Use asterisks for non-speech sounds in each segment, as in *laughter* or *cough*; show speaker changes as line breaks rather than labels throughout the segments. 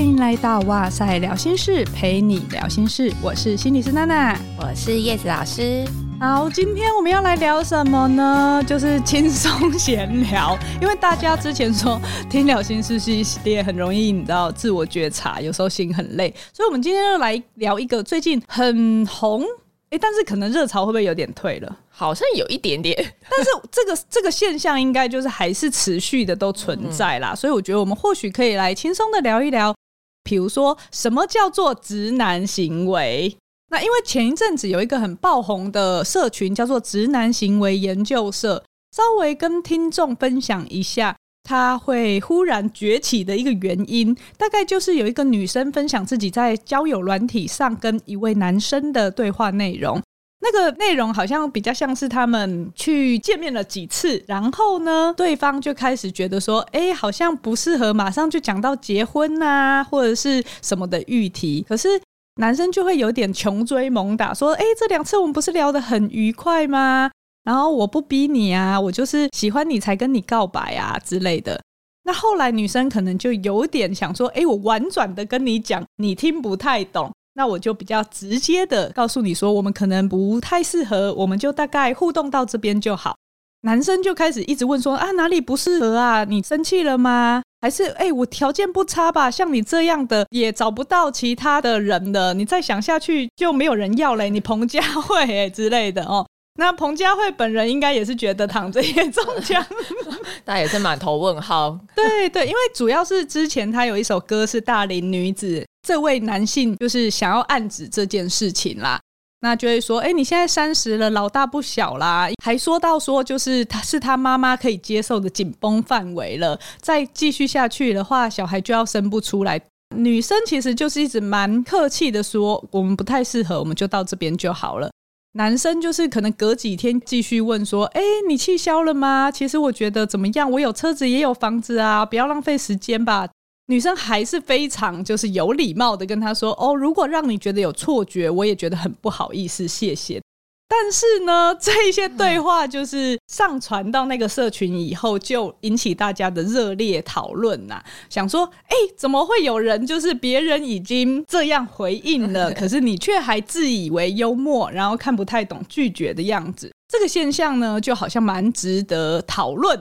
欢迎来到哇塞聊心事，陪你聊心事。我是心理师娜娜，
我是叶子老师。
好，今天我们要来聊什么呢？就是轻松闲聊。因为大家之前说听聊心事系列很容易，你知道自我觉察，有时候心很累，所以我们今天就来聊一个最近很红。哎，但是可能热潮会不会有点退了？*laughs*
好像有一点点，
但是这个这个现象应该就是还是持续的都存在啦。嗯、所以我觉得我们或许可以来轻松的聊一聊，比如说什么叫做直男行为？那因为前一阵子有一个很爆红的社群叫做直男行为研究社，稍微跟听众分享一下。他会忽然崛起的一个原因，大概就是有一个女生分享自己在交友软体上跟一位男生的对话内容。那个内容好像比较像是他们去见面了几次，然后呢，对方就开始觉得说，哎，好像不适合马上就讲到结婚啊，或者是什么的议题。可是男生就会有点穷追猛打，说，哎，这两次我们不是聊得很愉快吗？然后我不逼你啊，我就是喜欢你才跟你告白啊之类的。那后来女生可能就有点想说，哎，我婉转的跟你讲，你听不太懂，那我就比较直接的告诉你说，我们可能不太适合，我们就大概互动到这边就好。男生就开始一直问说，啊，哪里不适合啊？你生气了吗？还是哎，我条件不差吧？像你这样的也找不到其他的人了，你再想下去就没有人要嘞，你彭佳慧哎之类的哦。那彭佳慧本人应该也是觉得躺着也中枪，*laughs*
那也是满头问号。
对对，因为主要是之前他有一首歌是《大龄女子》，这位男性就是想要暗指这件事情啦。那就会说，哎，你现在三十了，老大不小啦，还说到说就是他是他妈妈可以接受的紧绷范围了，再继续下去的话，小孩就要生不出来。女生其实就是一直蛮客气的说，我们不太适合，我们就到这边就好了。男生就是可能隔几天继续问说：“哎，你气消了吗？其实我觉得怎么样？我有车子也有房子啊，不要浪费时间吧。”女生还是非常就是有礼貌的跟他说：“哦，如果让你觉得有错觉，我也觉得很不好意思，谢谢。”但是呢，*laughs* 这一些对话就是上传到那个社群以后，就引起大家的热烈讨论呐。想说，哎，怎么会有人就是别人已经这样回应了，*laughs* 可是你却还自以为幽默，然后看不太懂拒绝的样子？这个现象呢，就好像蛮值得讨论。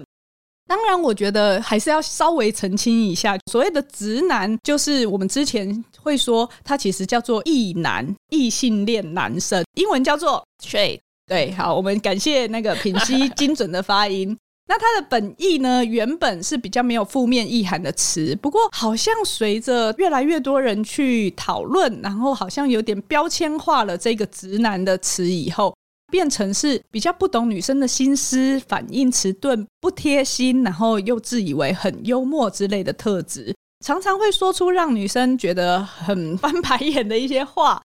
当然，我觉得还是要稍微澄清一下，所谓的直男，就是我们之前会说他其实叫做异男，异性恋男生，英文叫做 straight。对，好，我们感谢那个品析精准的发音。那它的本意呢，原本是比较没有负面意涵的词，不过好像随着越来越多人去讨论，然后好像有点标签化了这个直男的词以后。变成是比较不懂女生的心思，反应迟钝、不贴心，然后又自以为很幽默之类的特质，常常会说出让女生觉得很翻白眼的一些话。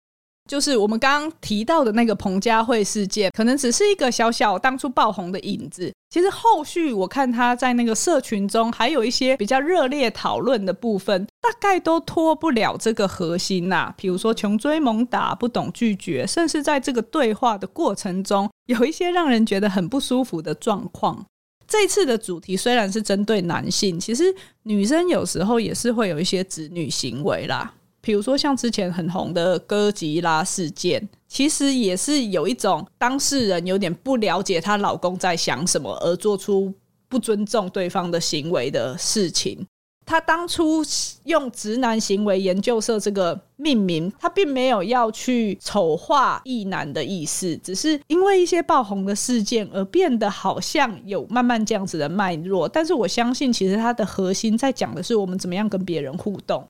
就是我们刚刚提到的那个彭佳慧事件，可能只是一个小小当初爆红的影子。其实后续我看他在那个社群中还有一些比较热烈讨论的部分，大概都脱不了这个核心呐、比如说穷追猛打、不懂拒绝，甚至在这个对话的过程中，有一些让人觉得很不舒服的状况。这次的主题虽然是针对男性，其实女生有时候也是会有一些子女行为啦。比如说，像之前很红的哥吉拉事件，其实也是有一种当事人有点不了解她老公在想什么，而做出不尊重对方的行为的事情。她当初用“直男行为研究社”这个命名，她并没有要去丑化异男的意思，只是因为一些爆红的事件而变得好像有慢慢这样子的脉络。但是我相信，其实它的核心在讲的是我们怎么样跟别人互动。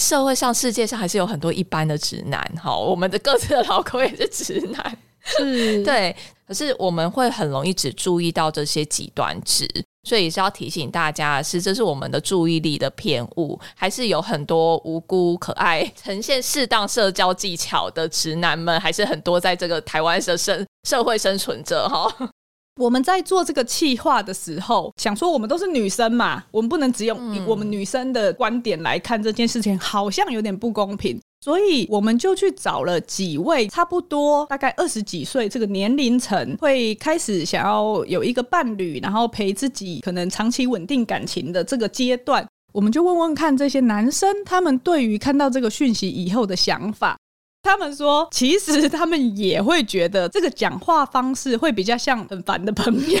社会上、世界上还是有很多一般的直男，哈，我们的各自的老公也是直男，
是 *laughs*
对。可是我们会很容易只注意到这些极端值，所以也是要提醒大家的是，这是我们的注意力的偏误，还是有很多无辜、可爱、呈现适当社交技巧的直男们，还是很多在这个台湾的生社会生存着，哈。
我们在做这个企划的时候，想说我们都是女生嘛，我们不能只用以我们女生的观点来看这件事情，好像有点不公平，所以我们就去找了几位差不多大概二十几岁这个年龄层，会开始想要有一个伴侣，然后陪自己可能长期稳定感情的这个阶段。我们就问问看这些男生，他们对于看到这个讯息以后的想法。他们说，其实他们也会觉得这个讲话方式会比较像很烦的朋友。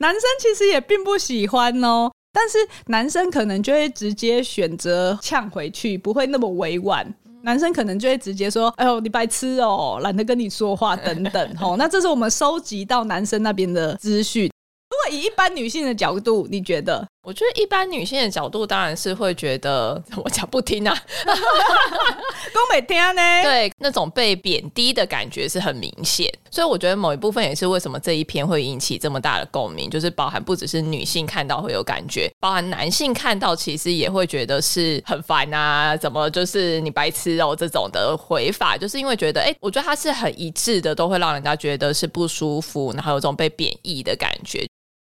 男生其实也并不喜欢哦，但是男生可能就会直接选择呛回去，不会那么委婉。男生可能就会直接说：“哎呦，你白痴哦，懒得跟你说话等等。*laughs* ”哦，那这是我们收集到男生那边的资讯。如果以一般女性的角度，你觉得？
我觉得一般女性的角度当然是会觉得 *laughs* 我讲不听啊 *laughs* *laughs*
都没听呢。
对，那种被贬低的感觉是很明显，所以我觉得某一部分也是为什么这一篇会引起这么大的共鸣，就是包含不只是女性看到会有感觉，包含男性看到其实也会觉得是很烦啊，怎么就是你白痴哦这种的回法，就是因为觉得哎，我觉得它是很一致的，都会让人家觉得是不舒服，然后有种被贬义的感觉。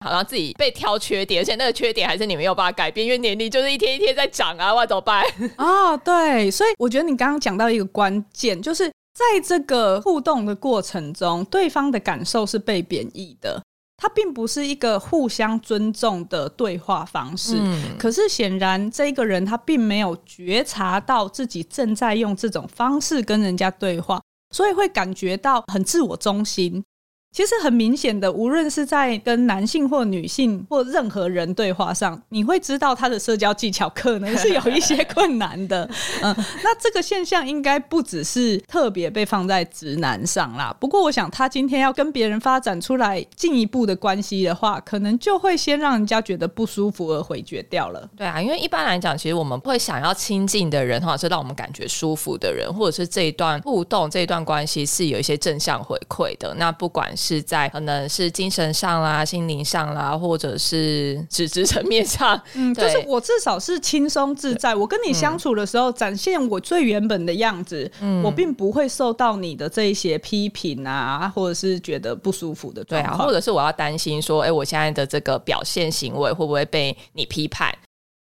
好像自己被挑缺点，而且那个缺点还是你没有办法改变，因为年龄就是一天一天在长啊，我怎么办？
哦，对，所以我觉得你刚刚讲到一个关键，就是在这个互动的过程中，对方的感受是被贬义的，它并不是一个互相尊重的对话方式。嗯，可是显然这个人他并没有觉察到自己正在用这种方式跟人家对话，所以会感觉到很自我中心。其实很明显的，无论是在跟男性或女性或任何人对话上，你会知道他的社交技巧可能是有一些困难的。*laughs* 嗯，那这个现象应该不只是特别被放在直男上啦。不过，我想他今天要跟别人发展出来进一步的关系的话，可能就会先让人家觉得不舒服而回绝掉了。
对啊，因为一般来讲，其实我们会想要亲近的人，或者是让我们感觉舒服的人，或者是这一段互动、这一段关系是有一些正向回馈的。那不管是在可能是精神上啦、心灵上啦，或者是实质层面上，*laughs*
嗯，就是我至少是轻松自在。我跟你相处的时候，展现我最原本的样子，嗯，我并不会受到你的这一些批评啊，或者是觉得不舒服的，对啊，
或者是我要担心说，哎、欸，我现在的这个表现行为会不会被你批判？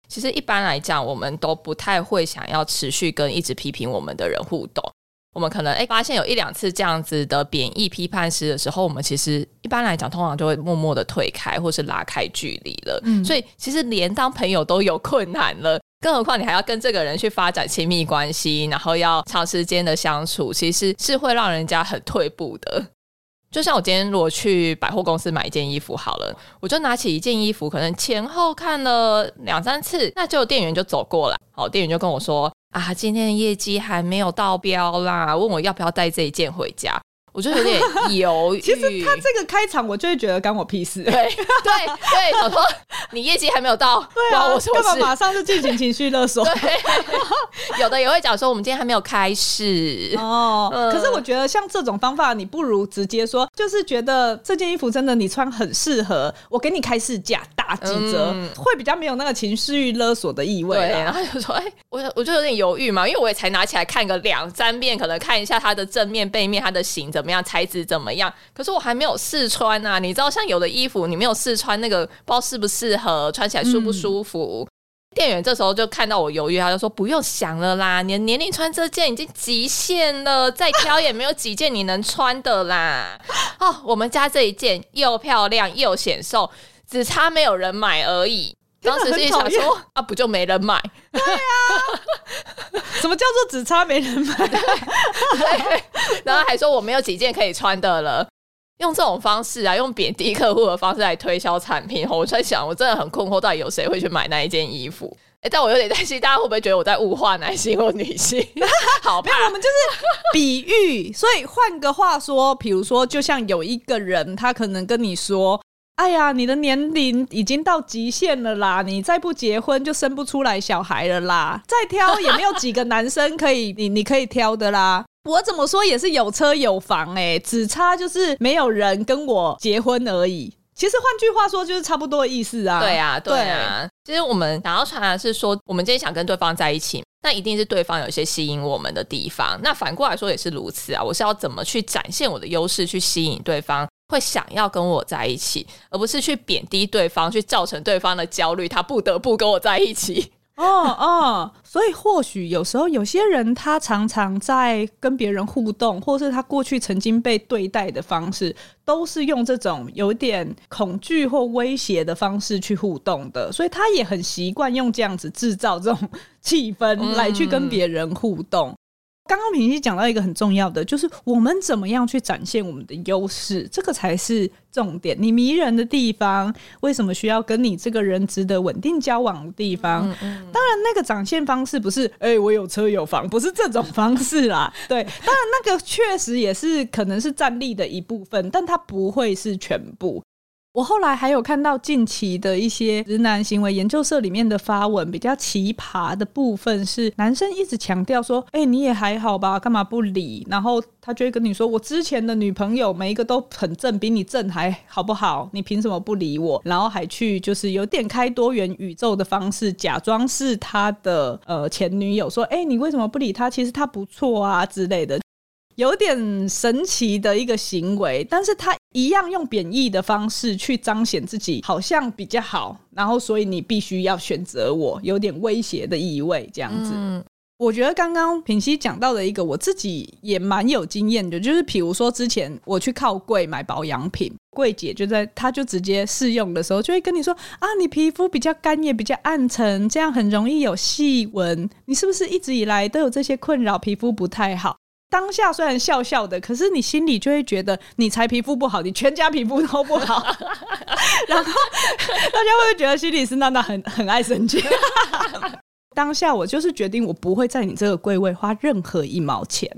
其实一般来讲，我们都不太会想要持续跟一直批评我们的人互动。我们可能哎，发现有一两次这样子的贬义批判时的时候，我们其实一般来讲，通常就会默默的退开，或是拉开距离了。嗯，所以其实连当朋友都有困难了，更何况你还要跟这个人去发展亲密关系，然后要长时间的相处，其实是会让人家很退步的。就像我今天如果去百货公司买一件衣服好了，我就拿起一件衣服，可能前后看了两三次，那就店员就走过来，好，店员就跟我说。啊，今天的业绩还没有到标啦，问我要不要带这一件回家。我就有点犹豫。
其实他这个开场，我就会觉得干我屁事。
对对对，我说你业绩还没有到，
对啊，我说干嘛马上就进行情绪勒索？*laughs*
对，有的也会讲说我们今天还没有开始
哦。可是我觉得像这种方法，你不如直接说，就是觉得这件衣服真的你穿很适合，我给你开市价打几折，嗯，会比较没有那个情绪勒索的意味。
对，然后就说，哎，我我就有点犹豫嘛，因为我也才拿起来看个两三遍，可能看一下它的正面、背面，它的形怎么样，材质怎么样？可是我还没有试穿啊！你知道，像有的衣服你没有试穿，那个不知道适不适合，穿起来舒不舒服？嗯、店员这时候就看到我犹豫，他就说：“不用想了啦，你的年龄穿这件已经极限了，再挑也没有几件你能穿的啦。*laughs* ”哦，我们家这一件又漂亮又显瘦，只差没有人买而已。当时心里想说：“啊，不就没人买？”对啊，*laughs*
什么叫做只差没人买？
对，然后还说我没有几件可以穿的了。用这种方式啊，用贬低客户的方式来推销产品，我在想，我真的很困惑，到底有谁会去买那一件衣服？哎，但我有点担心，大家会不会觉得我在物化男性或女性？*laughs* 好怕，
我们就是比喻。所以换个话说，比如说，就像有一个人，他可能跟你说。哎呀，你的年龄已经到极限了啦！你再不结婚就生不出来小孩了啦！再挑也没有几个男生可以 *laughs* 你你可以挑的啦。我怎么说也是有车有房哎、欸，只差就是没有人跟我结婚而已。其实换句话说就是差不多的意思啊。
对啊，对啊。其实我们想要传达是说，我们今天想跟对方在一起，那一定是对方有一些吸引我们的地方。那反过来说也是如此啊。我是要怎么去展现我的优势，去吸引对方？会想要跟我在一起，而不是去贬低对方，去造成对方的焦虑，他不得不跟我在一起。
哦哦，所以或许有时候有些人他常常在跟别人互动，或是他过去曾经被对待的方式，都是用这种有点恐惧或威胁的方式去互动的，所以他也很习惯用这样子制造这种气氛来去跟别人互动。嗯刚刚平西讲到一个很重要的，就是我们怎么样去展现我们的优势，这个才是重点。你迷人的地方，为什么需要跟你这个人值得稳定交往的地方？嗯嗯、当然，那个展现方式不是，哎、欸，我有车有房，不是这种方式啦。对，当然那个确实也是可能是战力的一部分，但它不会是全部。我后来还有看到近期的一些直男行为研究社里面的发文，比较奇葩的部分是男生一直强调说：“哎、你也还好吧，干嘛不理？”然后他就会跟你说：“我之前的女朋友每一个都很正，比你正还好不好？你凭什么不理我？”然后还去就是有点开多元宇宙的方式，假装是他的呃前女友，说：“哎、你为什么不理他？其实他不错啊之类的。”有点神奇的一个行为，但是他一样用贬义的方式去彰显自己好像比较好，然后所以你必须要选择我，有点威胁的意味，这样子。嗯、我觉得刚刚品熙讲到的一个，我自己也蛮有经验的，就是比如说之前我去靠柜买保养品，柜姐就在，她就直接试用的时候就会跟你说啊，你皮肤比较干也比较暗沉，这样很容易有细纹，你是不是一直以来都有这些困扰，皮肤不太好？当下虽然笑笑的，可是你心里就会觉得你才皮肤不好，你全家皮肤都不好。*laughs* 然后大家会不会觉得心里是娜娜很很爱生气？*laughs* 当下我就是决定，我不会在你这个柜位花任何一毛钱。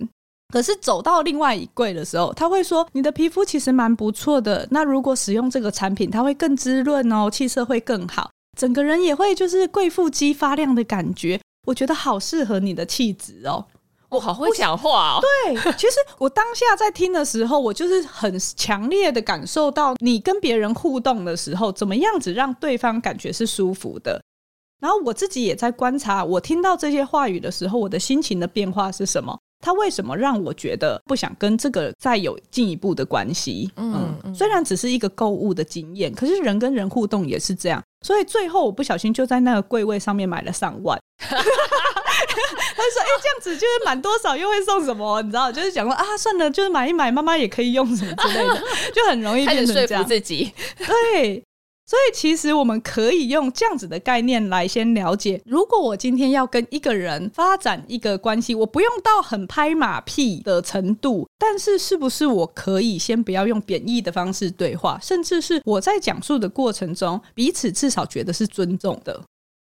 可是走到另外一柜的时候，他会说你的皮肤其实蛮不错的。那如果使用这个产品，它会更滋润哦，气色会更好，整个人也会就是贵妇肌发亮的感觉。我觉得好适合你的气质哦。
我好会讲话哦！
对，其实我当下在听的时候，我就是很强烈的感受到，你跟别人互动的时候，怎么样子让对方感觉是舒服的。然后我自己也在观察，我听到这些话语的时候，我的心情的变化是什么？他为什么让我觉得不想跟这个再有进一步的关系？嗯，嗯，虽然只是一个购物的经验，可是人跟人互动也是这样。所以最后我不小心就在那个柜位上面买了上万。*laughs* 他就说：“哎、欸，这样子就是满多少又会送什么？你知道，就是讲说啊，算了，就是买一买，妈妈也可以用什么之类的，就很容易变成
这样。自己。
对，所以其实我们可以用这样子的概念来先了解，如果我今天要跟一个人发展一个关系，我不用到很拍马屁的程度，但是是不是我可以先不要用贬义的方式对话，甚至是我在讲述的过程中，彼此至少觉得是尊重的。”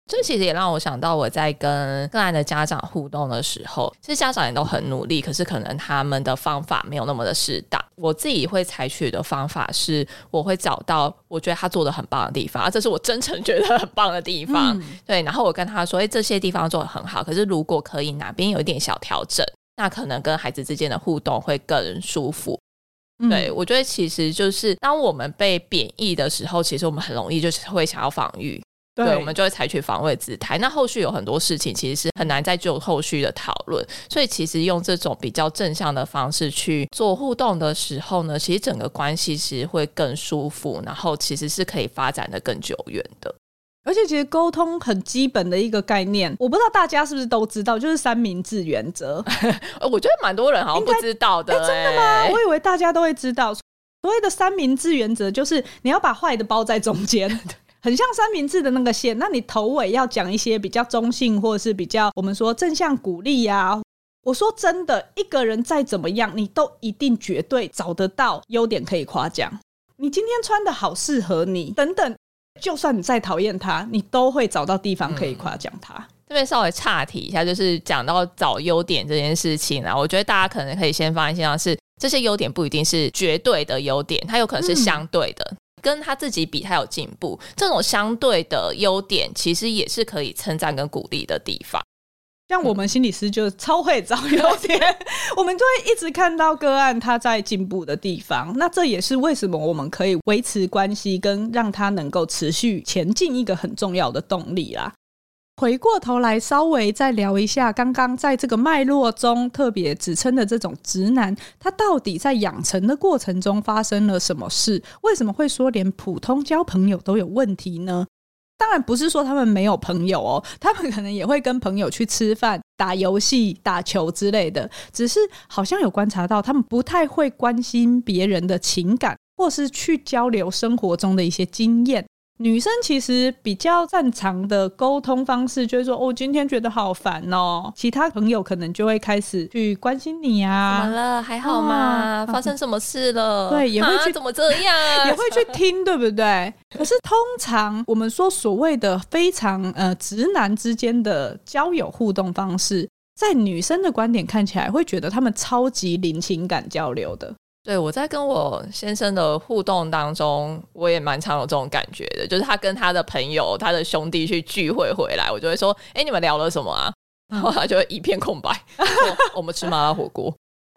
这其实也让我想到，我在跟个案的家长互动的时候，其实家长也都很努力，可是可能他们的方法没有那么的适当。我自己会采取的方法是，我会找到我觉得他做的很棒的地方，啊，这是我真诚觉得很棒的地方。嗯、对，然后我跟他说，哎，这些地方做的很好，可是如果可以哪边有一点小调整，那可能跟孩子之间的互动会更舒服。嗯、对，我觉得其实就是当我们被贬义的时候，其实我们很容易就是会想要防御。对，对，我们就会采取防卫姿态。那后续有很多事情，其实是很难再做后续的讨论。所以，其实用这种比较正向的方式去做互动的时候呢，其实整个关系其实会更舒服，然后其实是可以发展的更久远的。
而且，其实沟通很基本的一个概念，我不知道大家是不是都知道，就是三明治原则。*laughs*
我觉得蛮多人好像不知道的。
哎，真的吗？我以为大家都会知道。所谓的三明治原则，就是你要把坏的包在中间。*laughs* 很像三明治的那个馅，那你头尾要讲一些比较中性，或者是比较我们说正向鼓励呀。我说真的，一个人再怎么样，你都一定绝对找得到优点可以夸奖。你今天穿的好适合你，等等，就算你再讨厌他，你都会找到地方可以夸奖他。嗯，
这边稍微岔题一下，就是讲到找优点这件事情啊，我觉得大家可能可以先放在心上，是这些优点不一定是绝对的优点，它有可能是相对的。嗯跟他自己比，他有进步，这种相对的优点，其实也是可以称赞跟鼓励的地方。
像我们心理师就超会找优点，*laughs* 我们就会一直看到个案他在进步的地方。那这也是为什么我们可以维持关系，跟让他能够持续前进一个很重要的动力啦。回过头来，稍微再聊一下刚刚在这个脉络中特别指称的这种直男，他到底在养成的过程中发生了什么事？为什么会说连普通交朋友都有问题呢？当然不是说他们没有朋友哦，他们可能也会跟朋友去吃饭、打游戏、打球之类的。只是好像有观察到，他们不太会关心别人的情感，或是去交流生活中的一些经验。女生其实比较擅长的沟通方式，就是说，哦，今天觉得好烦哦。其他朋友可能就会开始去关心你啊，
怎么了？还好吗？啊、发生什么事了？
对，也会去、啊、
怎么这样？*laughs*
也会去听，对不对？可是通常我们说所谓的非常呃直男之间的交友互动方式，在女生的观点看起来，会觉得他们超级零情感交流的。
对，我在跟我先生的互动当中，我也蛮常有这种感觉的，就是他跟他的朋友、他的兄弟去聚会回来，我就会说：“哎，你们聊了什么啊？”然后他就会一片空白，说：“我们吃麻辣火锅。*laughs* ”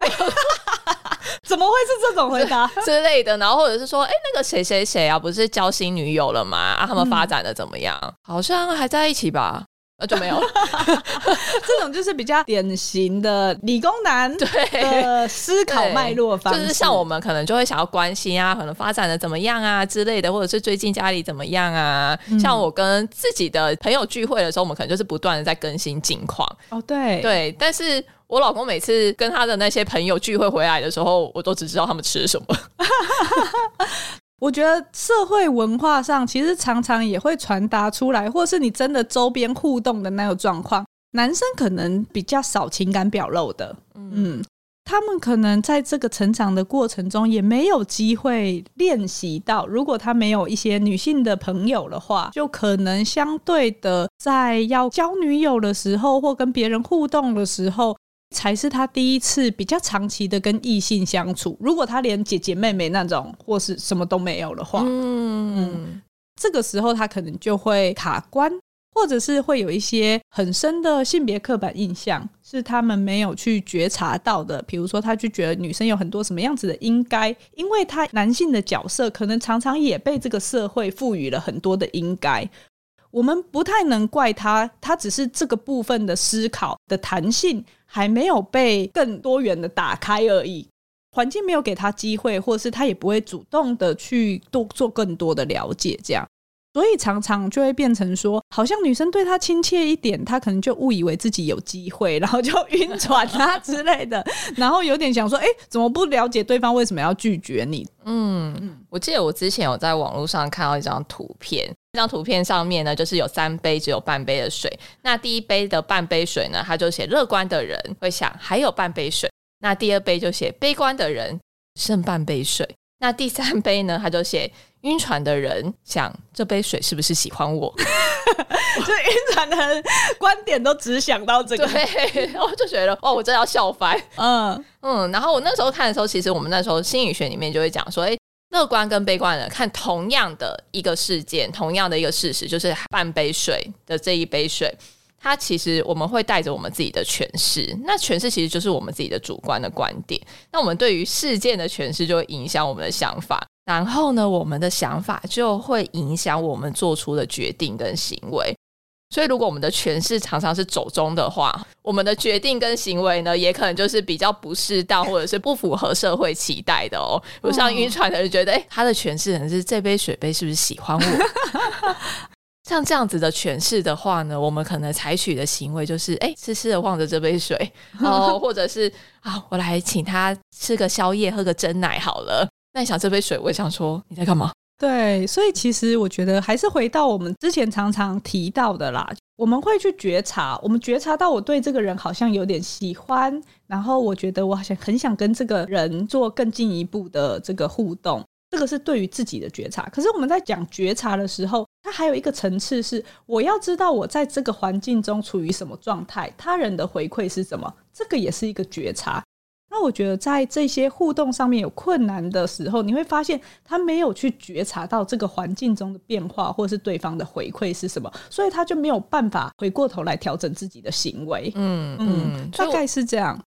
怎么会是这种回答
之类的？然后或者是说：“哎，那个谁谁谁啊，不是交新女友了吗？啊，他们发展的怎么样？嗯、好像还在一起吧。”那就没有了，*laughs*
这种就是比较典型的理工男的思考脉络方式，
就是像我们可能就会想要关心啊，可能发展的怎么样啊之类的，或者是最近家里怎么样啊。嗯、像我跟自己的朋友聚会的时候，我们可能就是不断的在更新近况。
哦，对
对，但是我老公每次跟他的那些朋友聚会回来的时候，我都只知道他们吃什么。*laughs*
我觉得社会文化上其实常常也会传达出来，或是你真的周边互动的那个状况，男生可能比较少情感表露的，嗯，他们可能在这个成长的过程中也没有机会练习到。如果他没有一些女性的朋友的话，就可能相对的在要交女友的时候，或跟别人互动的时候。才是他第一次比较长期的跟异性相处。如果他连姐姐妹妹那种或是什么都没有的话，嗯，嗯，这个时候他可能就会卡关，或者是会有一些很深的性别刻板印象是他们没有去觉察到的。比如说，他就觉得女生有很多什么样子的应该，因为他男性的角色可能常常也被这个社会赋予了很多的应该。我们不太能怪他，他只是这个部分的思考的弹性。还没有被更多元的打开而已，环境没有给他机会，或是他也不会主动的去多做更多的了解，这样，所以常常就会变成说，好像女生对他亲切一点，他可能就误以为自己有机会，*laughs* 然后就晕船啊之类的，*laughs* 然后有点想说，哎，怎么不了解对方为什么要拒绝你？
嗯，我记得我之前有在网络上看到一张图片。这张图片上面呢，就是有三杯只有半杯的水。那第一杯的半杯水呢，他就写乐观的人会想还有半杯水。那第二杯就写悲观的人剩半杯水。那第三杯呢，他就写晕船的人想这杯水是不是喜欢我？*laughs*
就晕船的人观点都只想到这个，
对，*laughs* 然后就觉得哦，我真的要笑翻。嗯嗯，然后我那时候看的时候，其实我们那时候心理学里面就会讲说，诶。乐观跟悲观的看同样的一个事件，同样的一个事实，就是半杯水的这一杯水，它其实我们会带着我们自己的诠释。那诠释其实就是我们自己的主观的观点。那我们对于事件的诠释就会影响我们的想法，然后呢，我们的想法就会影响我们做出的决定跟行为。所以，如果我们的诠释常常是走中的话，我们的决定跟行为呢，也可能就是比较不适当，或者是不符合社会期待的哦。比如像晕船的人觉得，哎，他的诠释可能是这杯水杯是不是喜欢我？*laughs* 像这样子的诠释的话呢，我们可能采取的行为就是，哎，痴痴的望着这杯水，*laughs* 哦或者是啊，我来请他吃个宵夜，喝个真奶好了。那你想这杯水，我想说你在干嘛？
对，所以其实我觉得还是回到我们之前常常提到的啦，我们会去觉察，我们觉察到我对这个人好像有点喜欢，然后我觉得我好像很想跟这个人做更进一步的这个互动，这个是对于自己的觉察。可是我们在讲觉察的时候，它还有一个层次是，我要知道我在这个环境中处于什么状态，他人的回馈是什么，这个也是一个觉察。那我觉得，在这些互动上面有困难的时候，你会发现他没有去觉察到这个环境中的变化，或是对方的回馈是什么，所以他就没有办法回过头来调整自己的行为。嗯嗯，大概是这样。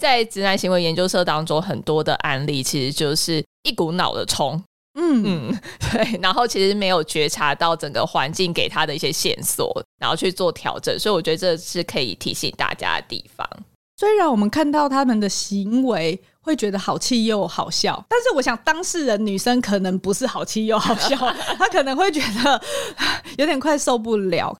在直男行为研究社当中，很多的案例其实就是一股脑的冲。嗯嗯，*laughs* 对，然后其实没有觉察到整个环境给他的一些线索，然后去做调整。所以我觉得这是可以提醒大家的地方。
虽然我们看到他们的行为会觉得好气又好笑。但是我想当事人女生可能不是好气又好笑，*laughs* *laughs* 她可能会觉得有点快受不了。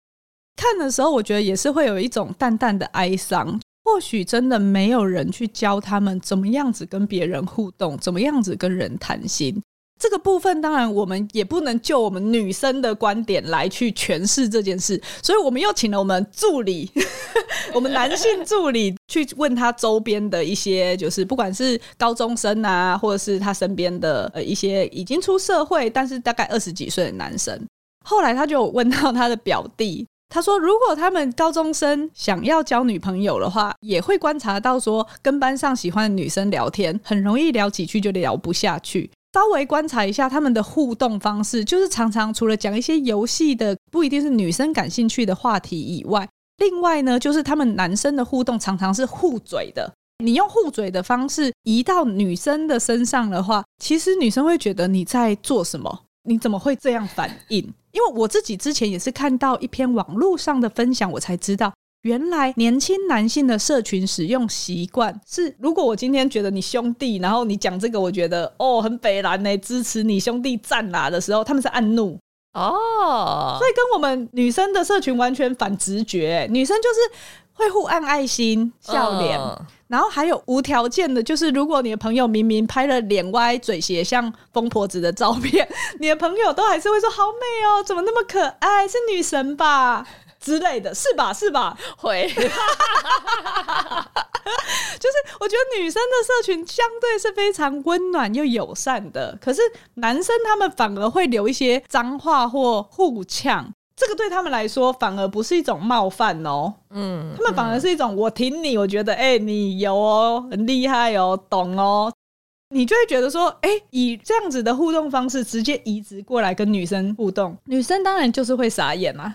看的时候，我觉得也是会有一种淡淡的哀伤。或许真的没有人去教他们怎么样子跟别人互动，怎么样子跟人谈心。这个部分当然我们也不能就我们女生的观点来去诠释这件事，所以我们又请了我们助理，*laughs* 我们男性助理去问他周边的一些，就是不管是高中生啊，或者是他身边的呃一些已经出社会，但是大概二十几岁的男生。后来他就问到他的表弟。他说：“如果他们高中生想要交女朋友的话，也会观察到说，跟班上喜欢的女生聊天，很容易聊几句就聊不下去。稍微观察一下他们的互动方式，就是常常除了讲一些游戏的，不一定是女生感兴趣的话题以外，另外呢，就是他们男生的互动常常是互嘴的。你用互嘴的方式移到女生的身上的话，其实女生会觉得你在做什么？你怎么会这样反应？”因为我自己之前也是看到一篇网络上的分享，我才知道原来年轻男性的社群使用习惯是：如果我今天觉得你兄弟，然后你讲这个，我觉得哦很北蓝呢，支持你兄弟赞啦的时候，他们是按怒。哦，所以跟我们女生的社群完全反直觉，女生就是会互按爱心、笑脸。嗯。然后还有无条件的，就是如果你的朋友明明拍了脸歪嘴斜像疯婆子的照片，*laughs* 你的朋友都还是会说好美哦，怎么那么可爱，是女神吧 *laughs* 之类的，是吧？是吧？会，*laughs* 就是我觉得女生的社群相对是非常温暖又友善的，可是男生他们反而会留一些脏话或互呛。这个对他们来说反而不是一种冒犯哦，嗯，他们反而是一种我挺你，我觉得哎，你有哦，很厉害哦，懂哦，你就会觉得说，哎，以这样子的互动方式直接移植过来跟女生互动，女生当然就是会傻眼啊。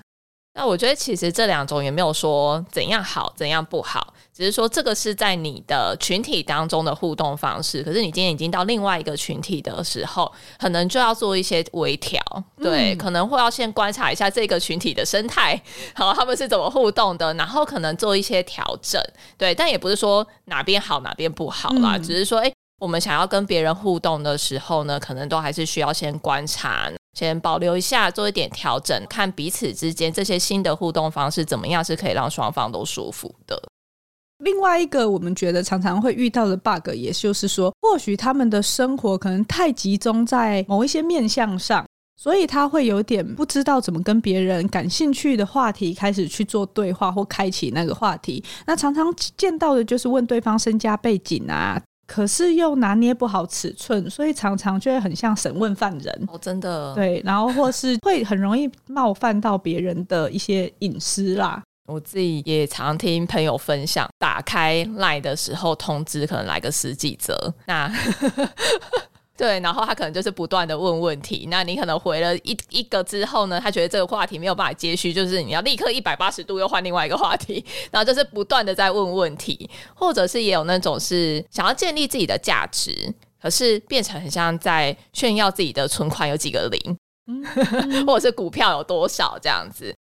那我觉得其实这两种也没有说怎样好怎样不好，只是说这个是在你的群体当中的互动方式。可是你今天已经到另外一个群体的时候，可能就要做一些微调，对，嗯、可能会要先观察一下这个群体的生态，好，他们是怎么互动的，然后可能做一些调整，对，但也不是说哪边好哪边不好啦，嗯、只是说，哎，我们想要跟别人互动的时候呢，可能都还是需要先观察。先保留一下，做一点调整，看彼此之间这些新的互动方式怎么样是可以让双方都舒服的。
另外一个我们觉得常常会遇到的 bug，也就是说，或许他们的生活可能太集中在某一些面向上，所以他会有点不知道怎么跟别人感兴趣的话题开始去做对话或开启那个话题。那常常见到的就是问对方身家背景啊。可是又拿捏不好尺寸，所以常常就会很像审问犯人
哦，真的
对，然后或是会很容易冒犯到别人的一些隐私啦。
我自己也常听朋友分享，打开 LINE 的时候通知可能来个十几折，那。对，然后他可能就是不断的问问题，那你可能回了一一个之后呢，他觉得这个话题没有办法接续，就是你要立刻一百八十度又换另外一个话题，然后就是不断的在问问题，或者是也有那种是想要建立自己的价值，可是变成很像在炫耀自己的存款有几个零，*laughs* 或者是股票有多少这样子。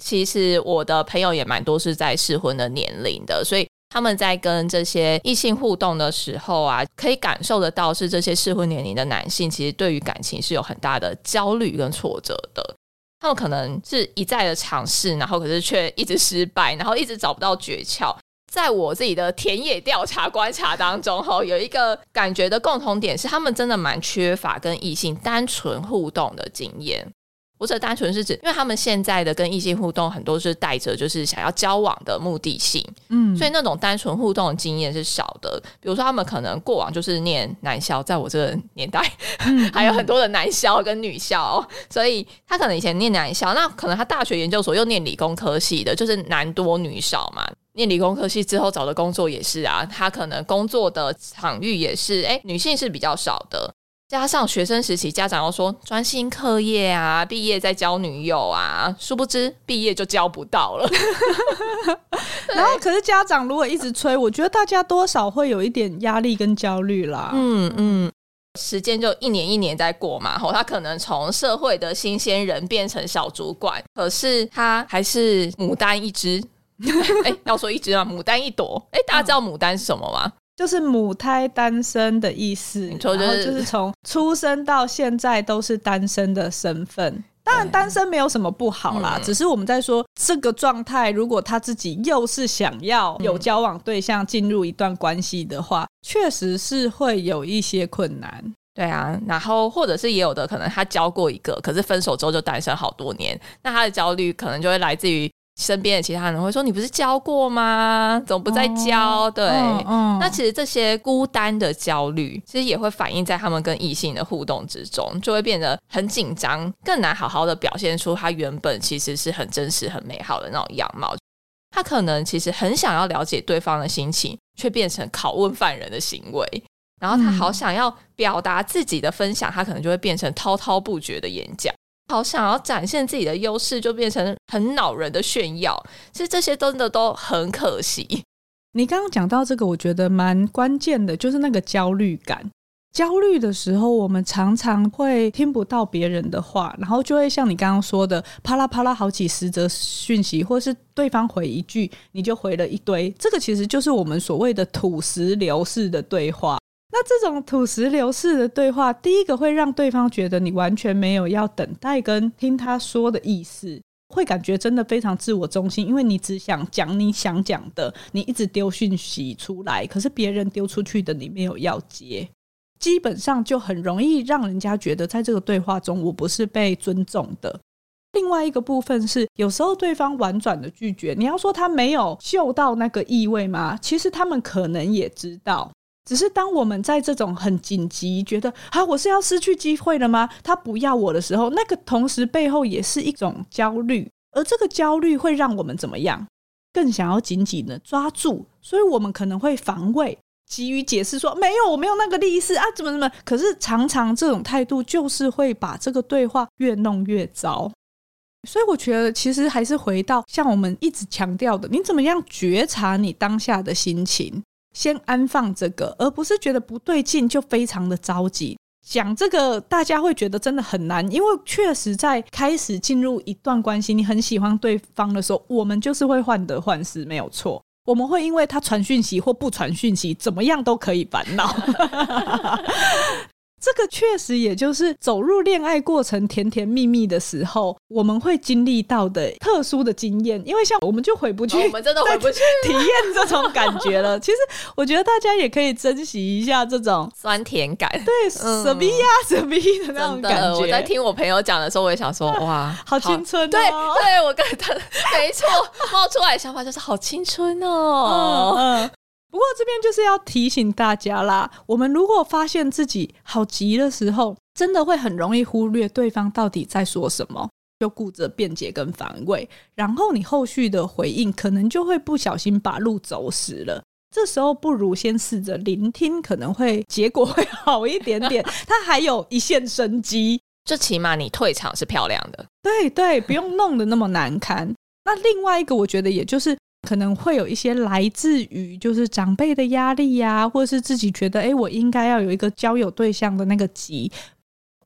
其实我的朋友也蛮多是在适婚的年龄的，所以。他们在跟这些异性互动的时候啊，可以感受得到是这些适婚年龄的男性，其实对于感情是有很大的焦虑跟挫折的。他们可能是一再的尝试，然后可是却一直失败，然后一直找不到诀窍。在我自己的田野调查观察当中，哈，有一个感觉的共同点是，他们真的蛮缺乏跟异性单纯互动的经验。或者单纯是指，因为他们现在的跟异性互动很多是带着就是想要交往的目的性，嗯，所以那种单纯互动的经验是少的。比如说，他们可能过往就是念男校，在我这个年代，嗯、*laughs* 还有很多的男校跟女校，所以他可能以前念男校，那可能他大学研究所又念理工科系的，就是男多女少嘛。念理工科系之后找的工作也是啊，他可能工作的场域也是，哎，女性是比较少的。加上学生时期，家长要说专心课业啊，毕业再交女友啊，殊不知毕业就交不到了。*laughs*
然后，可是家长如果一直催，我觉得大家多少会有一点压力跟焦虑啦。嗯嗯，
时间就一年一年在过嘛，吼，他可能从社会的新鲜人变成小主管，可是他还是牡丹一只。*laughs* 哎，要说一只啊？牡丹一朵。哎，大家知道牡丹是什么吗？
就是母胎单身的意思，然后就是从出生到现在都是单身的身份。当然，单身没有什么不好啦，只是我们在说这个状态，如果他自己又是想要有交往对象进入一段关系的话，确实是会有一些困难。
对啊，然后或者是也有的可能他交过一个，可是分手之后就单身好多年，那他的焦虑可能就会来自于。身边的其他人会说：“你不是教过吗？怎么不再教？”哦、对，那其实这些孤单的焦虑，其实也会反映在他们跟异性的互动之中，就会变得很紧张，更难好好的表现出他原本其实是很真实、很美好的那种样貌。他可能其实很想要了解对方的心情，却变成拷问犯人的行为。然后他好想要表达自己的分享，他可能就会变成滔滔不绝的演讲。好想要展现自己的优势，就变成很恼人的炫耀。其实这些真的都很可惜。
你刚刚讲到这个，我觉得蛮关键的，就是那个焦虑感。焦虑的时候，我们常常会听不到别人的话，然后就会像你刚刚说的，啪啦啪啦好几十则讯息，或是对方回一句，你就回了一堆。这个其实就是我们所谓的土石流式的对话。那这种土石流式的对话，第一个会让对方觉得你完全没有要等待跟听他说的意思，会感觉真的非常自我中心，因为你只想讲你想讲的，你一直丢讯息出来，可是别人丢出去的你没有要接，基本上就很容易让人家觉得在这个对话中我不是被尊重的。另外一个部分是，有时候对方婉转的拒绝，你要说他没有嗅到那个意味吗？其实他们可能也知道。只是当我们在这种很紧急，觉得啊，我是要失去机会了吗？他不要我的时候，那个同时背后也是一种焦虑，而这个焦虑会让我们怎么样？更想要紧紧的抓住，所以我们可能会防卫，急于解释说没有，我没有那个意思啊，怎么怎么？可是常常这种态度就是会把这个对话越弄越糟。所以我觉得，其实还是回到像我们一直强调的，你怎么样觉察你当下的心情？先安放这个，而不是觉得不对劲就非常的着急。讲这个，大家会觉得真的很难，因为确实在开始进入一段关系，你很喜欢对方的时候，我们就是会患得患失，没有错。我们会因为他传讯息或不传讯息，怎么样都可以烦恼。*laughs* 这个确实也就是走入恋爱过程甜甜蜜蜜的时候，我们会经历到的特殊的经验。因为像我们就回不去，哦、我们真的回不去 *laughs* 体验这种感觉了。*laughs* 其实我觉得大家也可以珍惜一下这种
酸甜感，
对，什么呀什么的那种感觉。
我在听我朋友讲的时候，我也想说，哇，*laughs*
好青春、哦。
对，对我跟他没错，冒出来的想法就是好青春哦。嗯嗯
不过这边就是要提醒大家啦，我们如果发现自己好急的时候，真的会很容易忽略对方到底在说什么，就顾着辩解跟防卫，然后你后续的回应可能就会不小心把路走死了。这时候不如先试着聆听，可能会结果会好一点点。*laughs* 他还有一线生机，
最起码你退场是漂亮的。
对对，不用弄得那么难堪。那另外一个，我觉得也就是。可能会有一些来自于就是长辈的压力呀、或者是自己觉得，哎，我应该要有一个交友对象的那个急。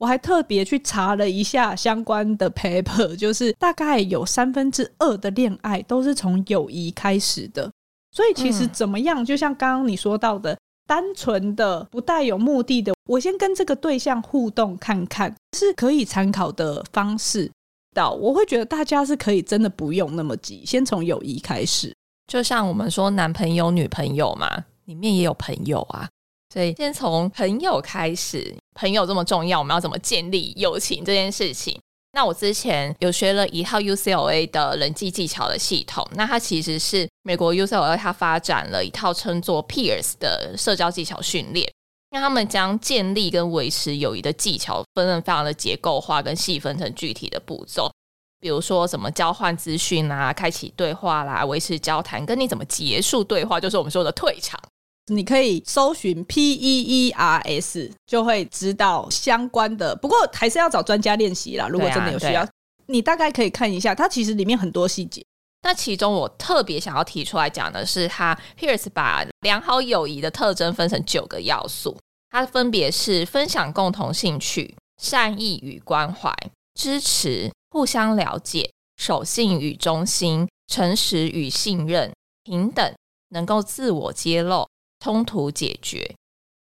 我还特别去查了一下相关的 paper，就是大概有三分之二的恋爱都是从友谊开始的。所以其实怎么样，就像刚刚你说到的，单纯的不带有目的的，我先跟这个对象互动看看，是可以参考的方式。到我会觉得大家是可以真的不用那么急，先从友谊开始。
就像我们说男朋友、女朋友嘛，里面也有朋友啊，所以先从朋友开始。朋友这么重要，我们要怎么建立友情这件事情？那我之前有学了一套 UCLA 的人际技巧的系统，那它其实是美国 UCLA 它发展了一套称作 Peers 的社交技巧训练。让他们将建立跟维持友谊的技巧分得非常的结构化，跟细分成具体的步骤，比如说什么交换资讯啊，开启对话啦，维持交谈，跟你怎么结束对话，就是我们说的退场。
你可以搜寻 P E E R S，就会知道相关的。不过还是要找专家练习啦。如果真的有需要，啊啊、你大概可以看一下，它其实里面很多细节。
那其中我特别想要提出来讲的是，他 Pierce 把良好友谊的特征分成九个要素，它分别是分享共同兴趣、善意与关怀、支持、互相了解、守信与忠心、诚实与信任、平等、能够自我揭露、冲突解决。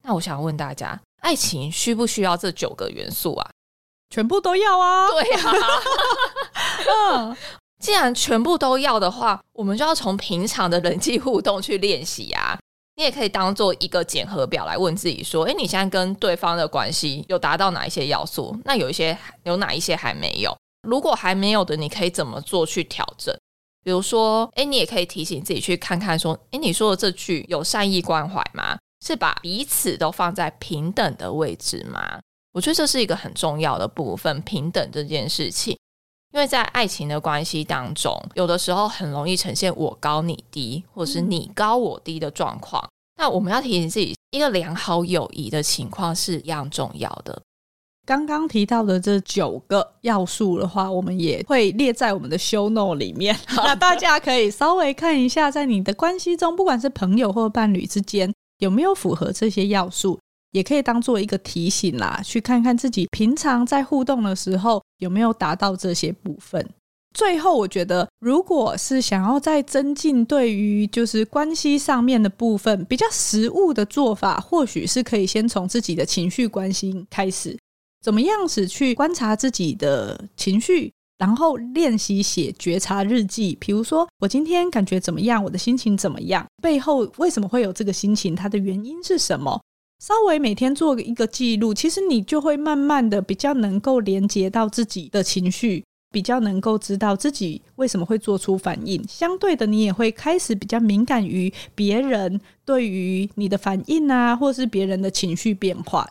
那我想问大家，爱情需不需要这九个元素啊？
全部都要啊！
对啊，*laughs* 嗯，既然全部都要的话，我们就要从平常的人际互动去练习啊。你也可以当做一个检核表来问自己说：“诶，你现在跟对方的关系有达到哪一些要素？那有一些有哪一些还没有？如果还没有的，你可以怎么做去调整？比如说，诶，你也可以提醒自己去看看说：诶，你说的这句有善意关怀吗？是把彼此都放在平等的位置吗？我觉得这是一个很重要的部分，平等这件事情。”因为在爱情的关系当中，有的时候很容易呈现我高你低，或者是你高我低的状况。嗯、那我们要提醒自己，一个良好友谊的情况是一样重要的。
刚刚提到的这九个要素的话，我们也会列在我们的 show note 里面。*laughs* 那大家可以稍微看一下，在你的关系中，不管是朋友或伴侣之间，有没有符合这些要素。也可以当做一个提醒啦，去看看自己平常在互动的时候有没有达到这些部分。最后，我觉得如果是想要再增进对于就是关系上面的部分比较实务的做法，或许是可以先从自己的情绪关心开始，怎么样子去观察自己的情绪，然后练习写觉察日记。比如说，我今天感觉怎么样？我的心情怎么样？背后为什么会有这个心情？它的原因是什么？稍微每天做一个记录，其实你就会慢慢的比较能够连接到自己的情绪，比较能够知道自己为什么会做出反应。相对的，你也会开始比较敏感于别人对于你的反应啊，或是别人的情绪变化。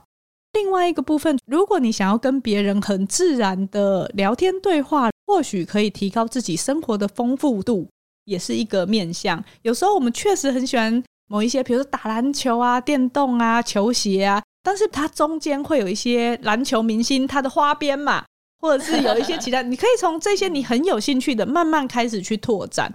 另外一个部分，如果你想要跟别人很自然的聊天对话，或许可以提高自己生活的丰富度，也是一个面向。有时候我们确实很喜欢。某一些，比如说打篮球啊、电动啊、球鞋啊，但是它中间会有一些篮球明星他的花边嘛，或者是有一些其他，*laughs* 你可以从这些你很有兴趣的慢慢开始去拓展。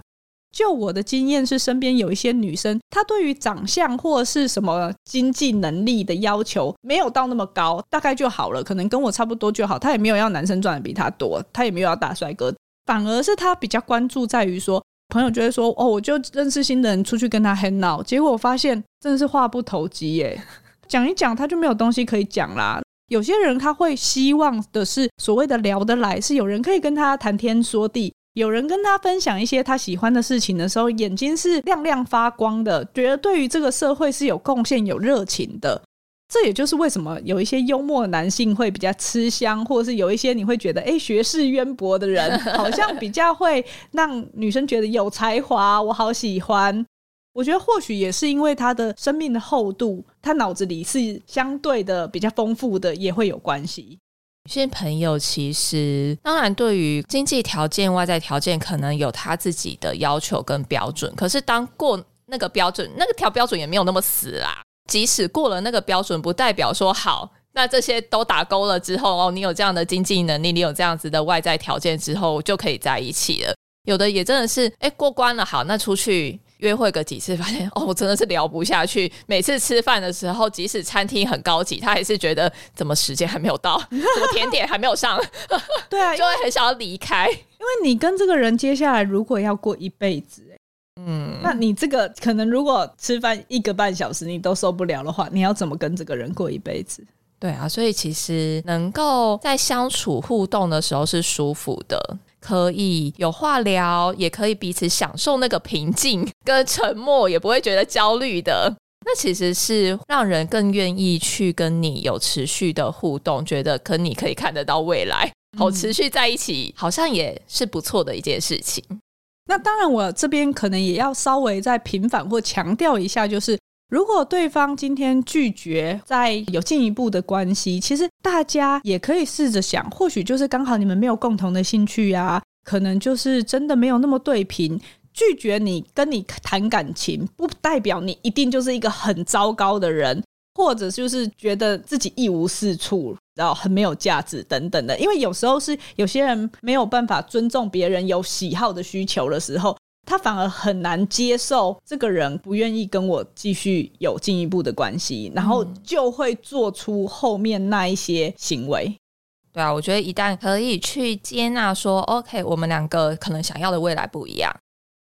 就我的经验是，身边有一些女生，她对于长相或是什么经济能力的要求没有到那么高，大概就好了，可能跟我差不多就好。她也没有要男生赚的比她多，她也没有要大帅哥，反而是她比较关注在于说。朋友就会说：“哦，我就认识新的人出去跟他 hang out，结果我发现真的是话不投机耶。*laughs* 讲一讲他就没有东西可以讲啦。有些人他会希望的是所谓的聊得来，是有人可以跟他谈天说地，有人跟他分享一些他喜欢的事情的时候，眼睛是亮亮发光的，觉得对于这个社会是有贡献、有热情的。”这也就是为什么有一些幽默的男性会比较吃香，或者是有一些你会觉得哎，学识渊博的人，*laughs* 好像比较会让女生觉得有才华，我好喜欢。我觉得或许也是因为他的生命的厚度，他脑子里是相对的比较丰富的，也会有关系。
有些朋友其实当然对于经济条件、外在条件可能有他自己的要求跟标准，可是当过那个标准，那个条标准也没有那么死啦。即使过了那个标准，不代表说好，那这些都打勾了之后哦，你有这样的经济能力，你有这样子的外在条件之后，就可以在一起了。有的也真的是，哎，过关了，好，那出去约会个几次，发现哦，我真的是聊不下去。每次吃饭的时候，即使餐厅很高级，他还是觉得怎么时间还没有到，*laughs* 怎么甜点还没有上，
对啊，
就会很想要离开。
因为你跟这个人接下来如果要过一辈子。嗯，那你这个可能如果吃饭一个半小时你都受不了的话，你要怎么跟这个人过一辈子？
对啊，所以其实能够在相处互动的时候是舒服的，可以有话聊，也可以彼此享受那个平静跟沉默，也不会觉得焦虑的。那其实是让人更愿意去跟你有持续的互动，觉得跟你可以看得到未来，好持续在一起，好像也是不错的一件事情。
那当然，我这边可能也要稍微再平反或强调一下，就是如果对方今天拒绝再有进一步的关系，其实大家也可以试着想，或许就是刚好你们没有共同的兴趣啊，可能就是真的没有那么对频。拒绝你跟你谈感情，不代表你一定就是一个很糟糕的人。或者就是觉得自己一无是处，然后很没有价值等等的，因为有时候是有些人没有办法尊重别人有喜好的需求的时候，他反而很难接受这个人不愿意跟我继续有进一步的关系，然后就会做出后面那一些行为。
对啊，我觉得一旦可以去接纳说，OK，我们两个可能想要的未来不一样。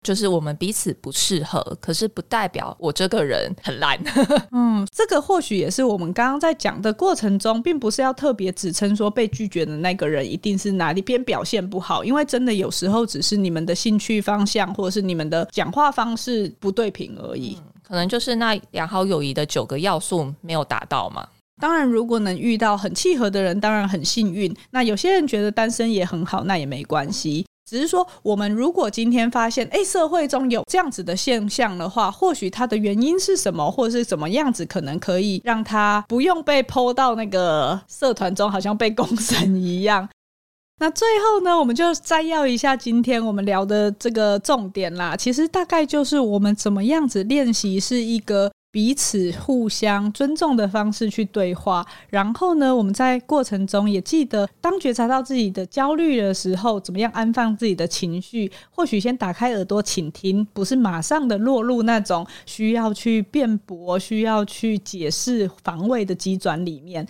就是我们彼此不适合，可是不代表我这个人很烂。*laughs*
嗯，这个或许也是我们刚刚在讲的过程中，并不是要特别指称说被拒绝的那个人一定是哪里边表现不好，因为真的有时候只是你们的兴趣方向或者是你们的讲话方式不对频而已。嗯，
可能就是那良好友谊的九个要素没有达到嘛。
当然，如果能遇到很契合的人，当然很幸运。那有些人觉得单身也很好，那也没关系。只是说，我们如果今天发现，哎，社会中有这样子的现象的话，或许它的原因是什么，或者是怎么样子，可能可以让他不用被抛到那个社团中，好像被公审一样。那最后呢，我们就摘要一下今天我们聊的这个重点啦。其实大概就是我们怎么样子练习是一个。彼此互相尊重的方式去对话，然后呢，我们在过程中也记得，当觉察到自己的焦虑的时候，怎么样安放自己的情绪？或许先打开耳朵倾听，不是马上的落入那种需要去辩驳、需要去解释、防卫的机转里面，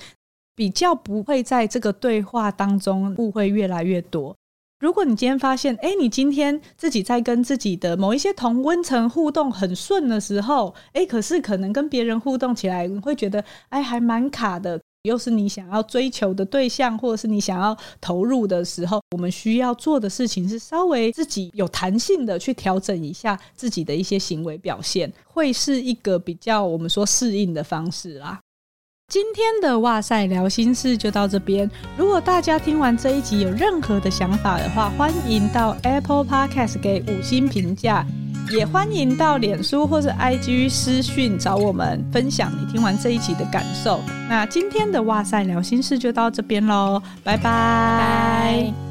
比较不会在这个对话当中误会越来越多。如果你今天发现，哎，你今天自己在跟自己的某一些同温层互动很顺的时候，哎，可是可能跟别人互动起来，你会觉得，哎，还蛮卡的。又是你想要追求的对象，或者是你想要投入的时候，我们需要做的事情是稍微自己有弹性的去调整一下自己的一些行为表现，会是一个比较我们说适应的方式啦。今天的哇塞聊心事就到这边。如果大家听完这一集有任何的想法的话，欢迎到 Apple Podcast 给五星评价，也欢迎到脸书或者 IG 私讯找我们分享你听完这一集的感受。那今天的哇塞聊心事就到这边喽，拜拜。